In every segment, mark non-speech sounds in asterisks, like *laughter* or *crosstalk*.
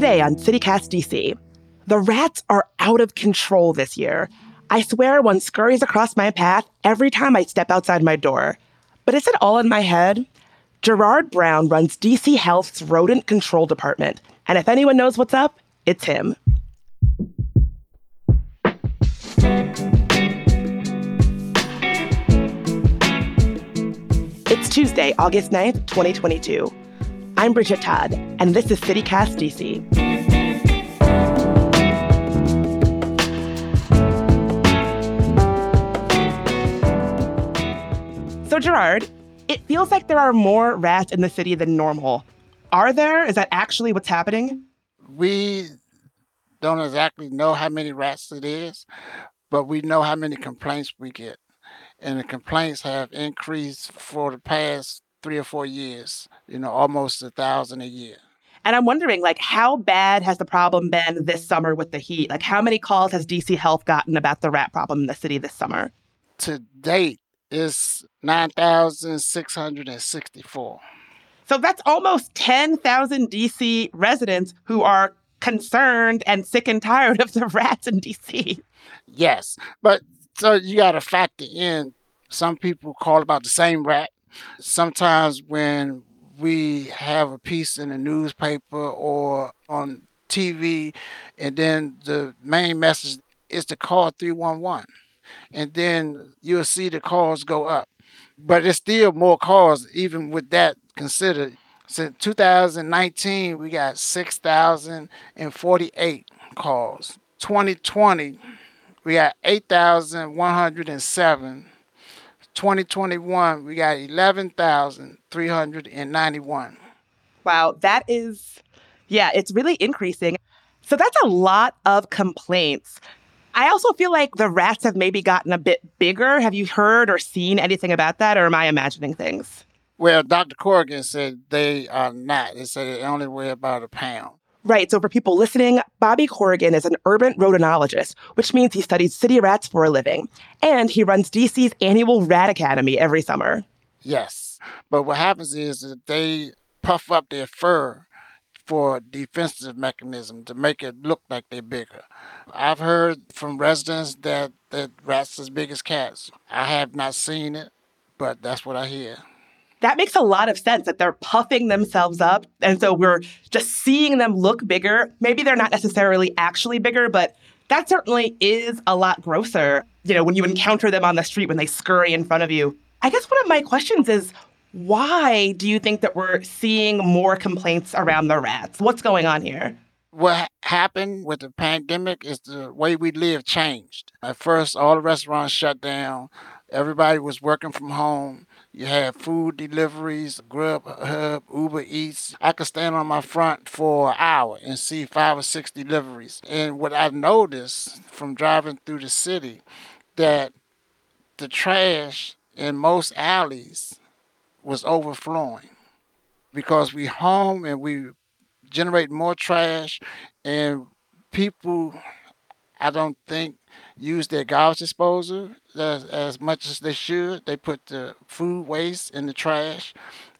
Today on CityCast DC, the rats are out of control this year. I swear one scurries across my path every time I step outside my door. But is it all in my head? Gerard Brown runs DC Health's rodent control department, and if anyone knows what's up, it's him. It's Tuesday, August 9th, 2022. I'm Bridget Todd, and this is CityCast DC. So, Gerard, it feels like there are more rats in the city than normal. Are there? Is that actually what's happening? We don't exactly know how many rats it is, but we know how many complaints we get. And the complaints have increased for the past three or four years, you know, almost a thousand a year. And I'm wondering, like, how bad has the problem been this summer with the heat? Like, how many calls has DC Health gotten about the rat problem in the city this summer? To date, it's 9,664. So that's almost 10,000 DC residents who are concerned and sick and tired of the *laughs* rats in DC. Yes. But so you got to factor in some people call about the same rat. Sometimes when we have a piece in the newspaper or on TV, and then the main message is to call 311. And then you'll see the calls go up. But it's still more calls, even with that considered. Since 2019, we got 6,048 calls. 2020, we got 8,107. 2021, we got 11,391. Wow, that is, yeah, it's really increasing. So that's a lot of complaints. I also feel like the rats have maybe gotten a bit bigger. Have you heard or seen anything about that, or am I imagining things? Well, Dr. Corrigan said they are not. They said they only weigh about a pound. Right. So, for people listening, Bobby Corrigan is an urban rodentologist, which means he studies city rats for a living. And he runs DC's annual Rat Academy every summer. Yes. But what happens is that they puff up their fur for a defensive mechanism to make it look like they're bigger. I've heard from residents that, that rats as big as cats. I have not seen it, but that's what I hear that makes a lot of sense that they're puffing themselves up. And so we're just seeing them look bigger. Maybe they're not necessarily actually bigger, but that certainly is a lot grosser, you know, when you encounter them on the street when they scurry in front of you. I guess one of my questions is why do you think that we're seeing more complaints around the rats? What's going on here? What happened with the pandemic is the way we live changed. At first, all the restaurants shut down. Everybody was working from home. You have food deliveries, Grubhub, Uber Eats. I could stand on my front for an hour and see five or six deliveries. And what I've noticed from driving through the city, that the trash in most alleys was overflowing because we home and we generate more trash and people I don't think use their garbage disposal as, as much as they should. They put the food waste in the trash,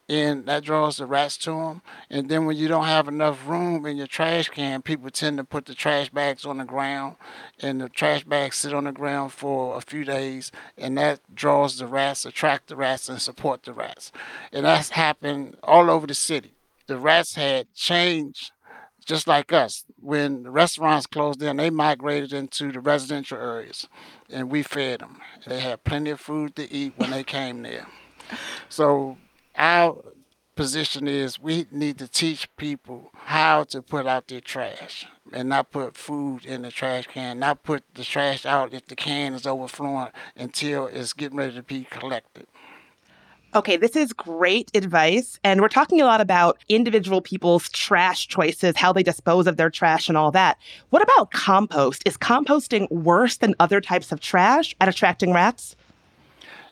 and that draws the rats to them. And then when you don't have enough room in your trash can, people tend to put the trash bags on the ground, and the trash bags sit on the ground for a few days, and that draws the rats, attract the rats, and support the rats. And that's happened all over the city. The rats had changed just like us. When the restaurants closed down, they migrated into the residential areas and we fed them. They had plenty of food to eat when they came there. So our position is we need to teach people how to put out their trash and not put food in the trash can, not put the trash out if the can is overflowing until it's getting ready to be collected. Okay, this is great advice. And we're talking a lot about individual people's trash choices, how they dispose of their trash and all that. What about compost? Is composting worse than other types of trash at attracting rats?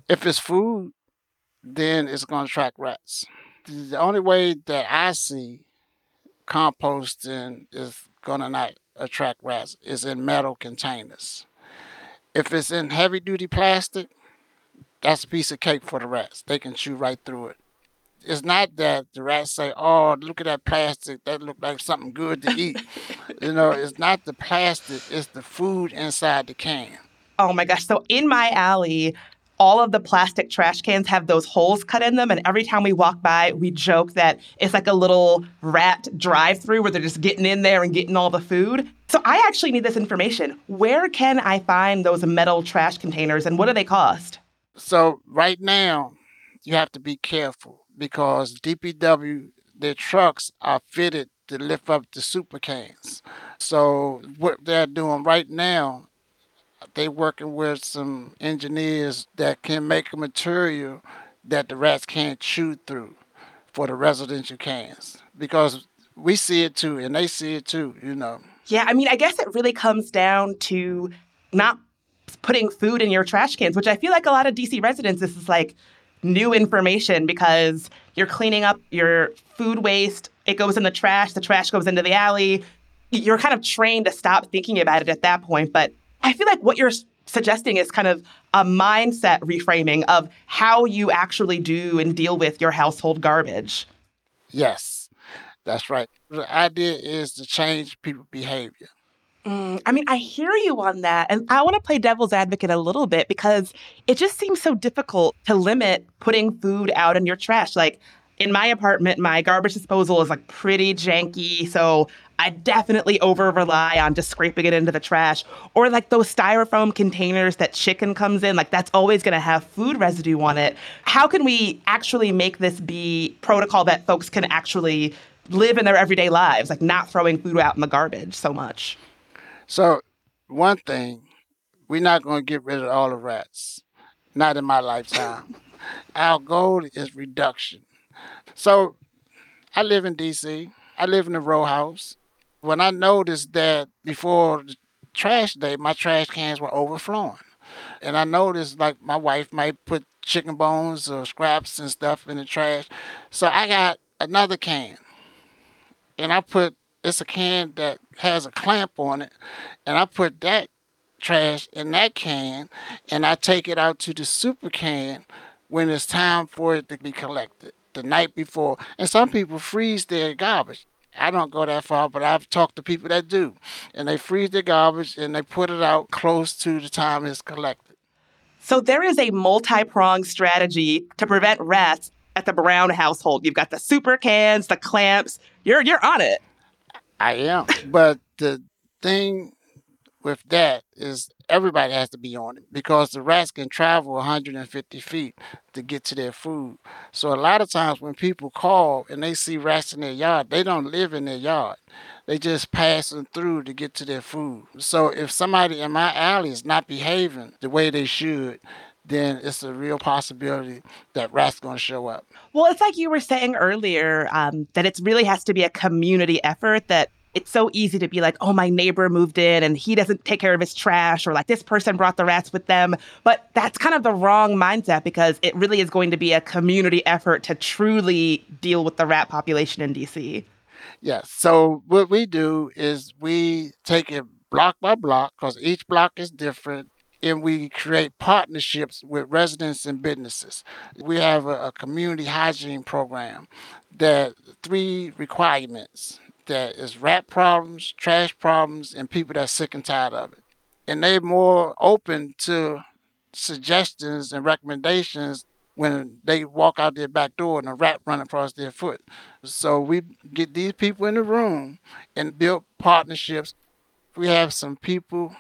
If it's food, then it's going to attract rats. The only way that I see composting is going to not attract rats is in metal containers. If it's in heavy duty plastic, that's a piece of cake for the rats. They can chew right through it. it's not that the rats say, "Oh, look at that plastic. That look like something good to eat." *laughs* you know, it's not the plastic; it's the food inside the can. Oh my gosh! So in my alley, all of the plastic trash cans have those holes cut in them, and every time we walk by, we joke that it's like a little rat drive-through where they're just getting in there and getting all the food. So I actually need this information. Where can I find those metal trash containers, and what do they cost? So right now, you have to be careful because DPW, their trucks are fitted to lift up the super cans. So what they're doing right now, they're working with some engineers that can make a material that the rats can't chew through for the residential cans because we see it too and they see it too, you know. Yeah, I mean, I guess it really comes down to not putting food in your trash cans, which I feel like a lot of DC residents, this is like new information because you're cleaning up your food waste. It goes in the trash, the trash goes into the alley. You're kind of trained to stop thinking about it at that point. But I feel like what you're suggesting is kind of a mindset reframing of how you actually do and deal with your household garbage. Yes, that's right. The idea is to change people's behavior. Mm, I mean, I hear you on that. And I want to play devil's advocate a little bit because it just seems so difficult to limit putting food out in your trash. Like in my apartment, my garbage disposal is like pretty janky. So I definitely over rely on just scraping it into the trash. Or like those styrofoam containers that chicken comes in, like that's always going to have food residue on it. How can we actually make this be protocol that folks can actually live in their everyday lives, like not throwing food out in the garbage so much? So, one thing, we're not going to get rid of all the rats, not in my lifetime. *laughs* Our goal is reduction. So, I live in DC. I live in a row house. When I noticed that before the trash day, my trash cans were overflowing. And I noticed like my wife might put chicken bones or scraps and stuff in the trash. So I got another can. And I put it's a can that has a clamp on it, and I put that trash in that can, and I take it out to the super can when it's time for it to be collected the night before. And some people freeze their garbage. I don't go that far, but I've talked to people that do. And they freeze their garbage and they put it out close to the time it's collected. So there is a multi pronged strategy to prevent rats at the Brown household. You've got the super cans, the clamps. You're you're on it. I am. But the thing with that is everybody has to be on it because the rats can travel 150 feet to get to their food. So a lot of times when people call and they see rats in their yard, they don't live in their yard. They just passing through to get to their food. So if somebody in my alley is not behaving the way they should, then it's a real possibility that rats going to show up. Well, it's like you were saying earlier um, that it really has to be a community effort. That it's so easy to be like, oh, my neighbor moved in and he doesn't take care of his trash, or like this person brought the rats with them. But that's kind of the wrong mindset because it really is going to be a community effort to truly deal with the rat population in DC. Yes. So what we do is we take it block by block because each block is different and we create partnerships with residents and businesses. We have a, a, community hygiene program that three requirements that is rat problems, trash problems, and people that are sick and tired of it. And they're more open to suggestions and recommendations when they walk out their back door and a rat run across their foot. So we get these people in the room and build partnerships. We have some people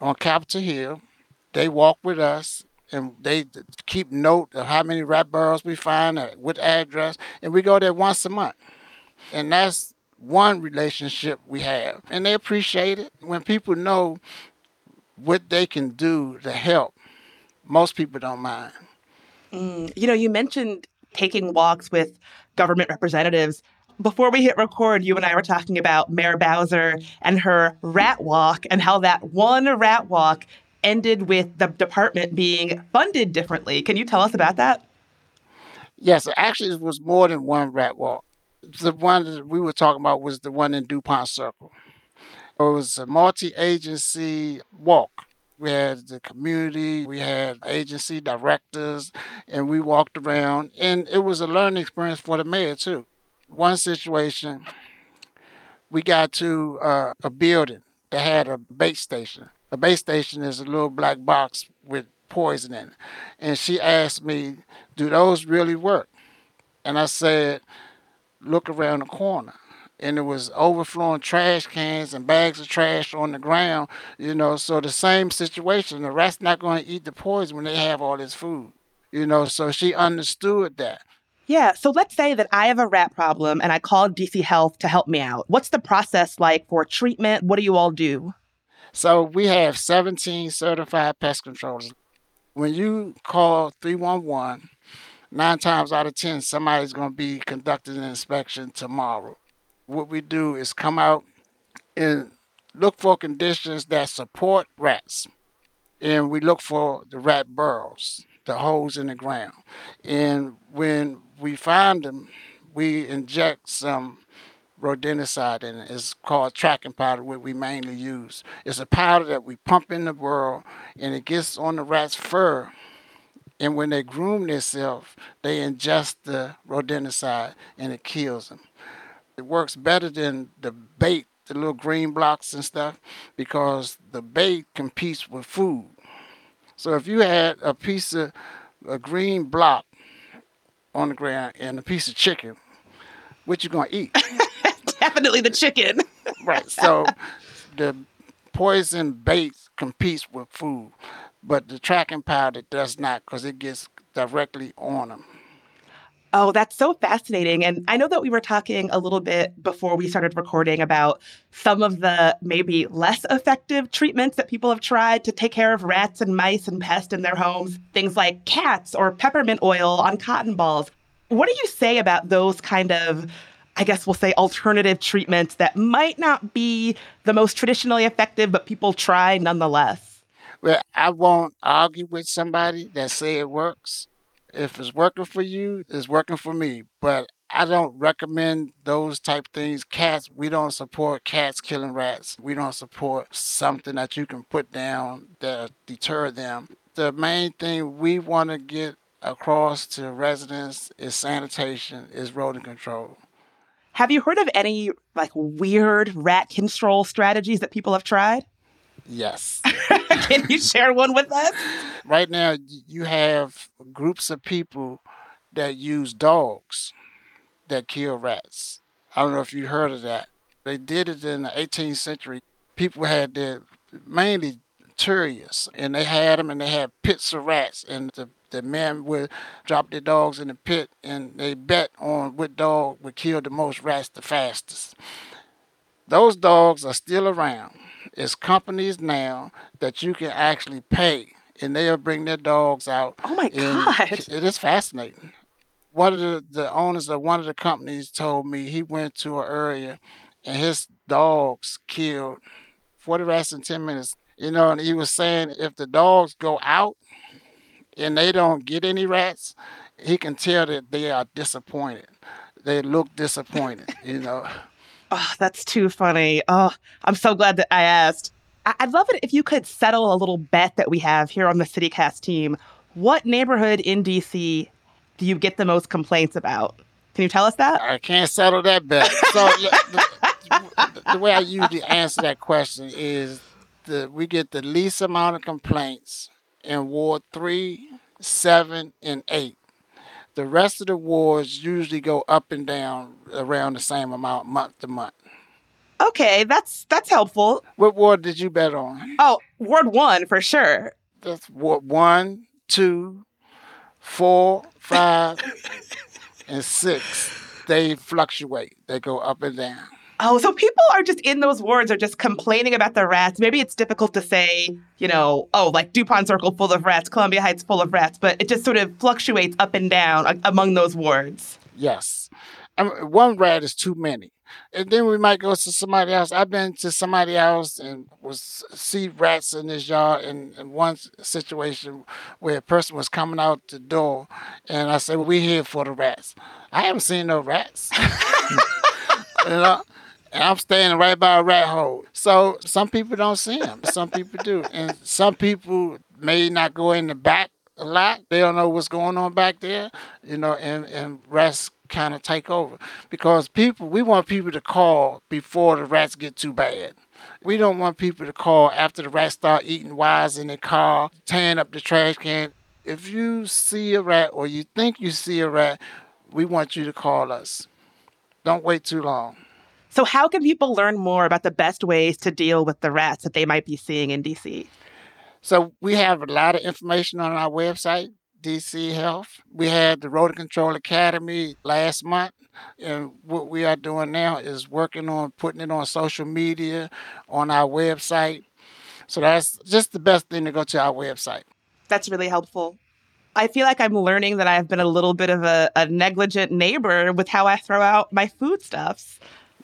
on Capitol Hill. They walk with us and they keep note of how many rat burrows we find, at what address, and we go there once a month. And that's one relationship we have. And they appreciate it when people know what they can do to help. Most people don't mind. Mm, you know, you mentioned taking walks with government representatives. Before we hit record, you and I were talking about Mayor Bowser and her rat walk and how that one rat walk ended with the department being funded differently. Can you tell us about that? Yes, actually, it was more than one rat walk. The one that we were talking about was the one in DuPont Circle. It was a multi agency walk we had the community, we had agency directors, and we walked around. And it was a learning experience for the mayor, too. One situation, we got to uh, a building that had a bait station. A bait station is a little black box with poison in it. And she asked me, Do those really work? And I said, Look around the corner and it was overflowing trash cans and bags of trash on the ground, you know. So the same situation, the rat's not going to eat the poison when they have all this food, you know. So she understood that. Yeah. So let's say that I have a rat problem and I called DC Health to help me out. What's the process like for treatment? What do you all do? So we have 17 certified pest controllers. When you call 311, nine times out of 10, somebody's going to be conducting an inspection tomorrow what we do is come out and look for conditions that support rats. And we look for the rat burrows, the holes in the ground. And when we find them, we inject some rodenticide in it. It's called tracking powder, what we mainly use. It's a powder that we pump in the burrow and it gets on the rat's fur. And when they groom themselves, they ingest the rodenticide and it kills them. It works better than the bait, the little green blocks and stuff, because the bait competes with food. So if you had a piece of a green block on the ground and a piece of chicken, what you gonna eat? *laughs* Definitely the chicken. right. So the poison bait competes with food, but the tracking powder does not because it gets directly on them. Oh, that's so fascinating. And I know that we were talking a little bit before we started recording about some of the maybe less effective treatments that people have tried to take care of rats and mice and pests in their homes, things like cats or peppermint oil on cotton balls. What do you say about those kind of, I guess we'll say, alternative treatments that might not be the most traditionally effective, but people try nonetheless? Well, I won't argue with somebody that say it works if it's working for you, it's working for me. But I don't recommend those type things. Cats, we don't support cats killing rats. We don't support something that you can put down that deter them. The main thing we want to get across to residents is sanitation, is rodent control. Have you heard of any like weird rat control strategies that people have tried? Yes. *laughs* Can you share one with us? Right now, you have groups of people that use dogs that kill rats. I don't know if you heard of that. They did it in the 18th century. People had their mainly terriers, and they had them, and they had pits of rats, and the the men would drop their dogs in the pit, and they bet on what dog would kill the most rats the fastest. Those dogs are still around is companies now that you can actually pay and they'll bring their dogs out. Oh my God. It is fascinating. One of the, the owners of one of the companies told me he went to an area and his dogs killed 40 rats in 10 minutes. You know, and he was saying if the dogs go out and they don't get any rats, he can tell that they are disappointed. They look disappointed, you know. Oh, that's too funny. Oh, I'm so glad that I asked. I- would love it if you could settle a little bet that we have here on the CityCast team. What neighborhood in DC do you get the most complaints about? Can you tell us that? I can't settle that bet. So *laughs* the, the, way I usually answer that question is that we get the least amount of complaints in Ward 3, 7, and 8. The rest of the wards usually go up and down around the same amount month to month. Okay, that's that's helpful. What ward did you bet on? Oh, Ward one for sure. That's Ward one, two, four, five, *laughs* and six. They fluctuate. They go up and down. Oh, so people are just in those wards are just complaining about the rats. Maybe it's difficult to say, you know, oh, like DuPont Circle full of rats, Columbia Heights full of rats, but it just sort of fluctuates up and down among those wards. Yes. Mean, one rat is too many. And then we might go to somebody else. I've been to somebody else and was see rats in this yard in, in one situation where a person was coming out the door and I said, well, We're here for the rats. I haven't seen no rats. *laughs* *laughs* you know? I'm standing right by a rat hole. So some people don't see them. Some people do. And some people may not go in the back a lot. They don't know what's going on back there, you know, and, and rats kind of take over. Because people, we want people to call before the rats get too bad. We don't want people to call after the rats start eating wires in their car, tearing up the trash can. If you see a rat or you think you see a rat, we want you to call us. Don't wait too long. So, how can people learn more about the best ways to deal with the rats that they might be seeing in DC? So, we have a lot of information on our website, DC Health. We had the Rodent Control Academy last month. And what we are doing now is working on putting it on social media, on our website. So, that's just the best thing to go to our website. That's really helpful. I feel like I'm learning that I've been a little bit of a, a negligent neighbor with how I throw out my foodstuffs.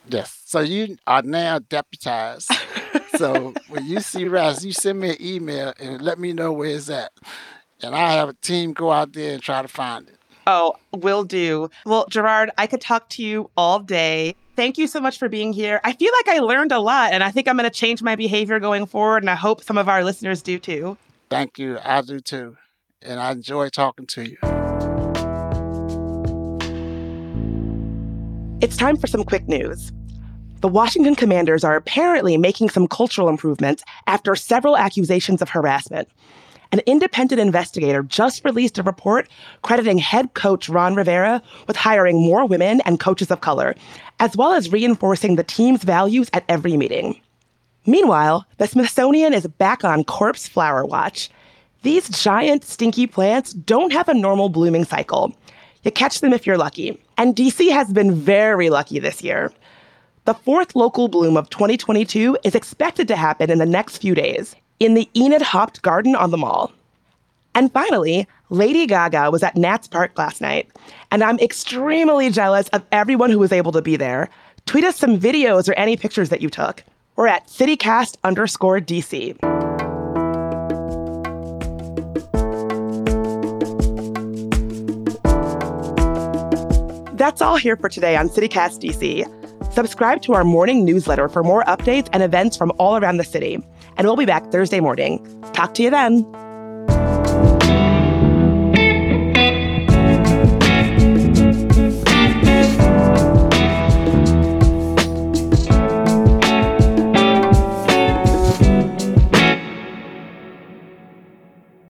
Yes. So you are now deputized. so when you see rats, you send me an email and let me know where it's at. And I have a team go out there and try to find it. Oh, will do. Well, Gerard, I could talk to you all day. Thank you so much for being here. I feel like I learned a lot, and I think I'm going to change my behavior going forward, and I hope some of our listeners do too. Thank you. I do too and I enjoy talking to you. It's time for some quick news. The Washington Commanders are apparently making some cultural improvements after several accusations of harassment. An independent investigator just released a report crediting head coach Ron Rivera with hiring more women and coaches of color, as well as reinforcing the team's values at every meeting. Meanwhile, the Smithsonian is back on corpse flower watch. These giant, stinky plants don't have a normal blooming cycle. You catch them if you're lucky. And DC has been very lucky this year. The fourth local bloom of 2022 is expected to happen in the next few days in the Enid Haupt Garden on the Mall. And finally, Lady Gaga was at Nats Park last night, and I'm extremely jealous of everyone who was able to be there. Tweet us some videos or any pictures that you took. We're at citycast underscore DC. That's all here for today on CityCast DC. Subscribe to our morning newsletter for more updates and events from all around the city. And we'll be back Thursday morning. Talk to you then.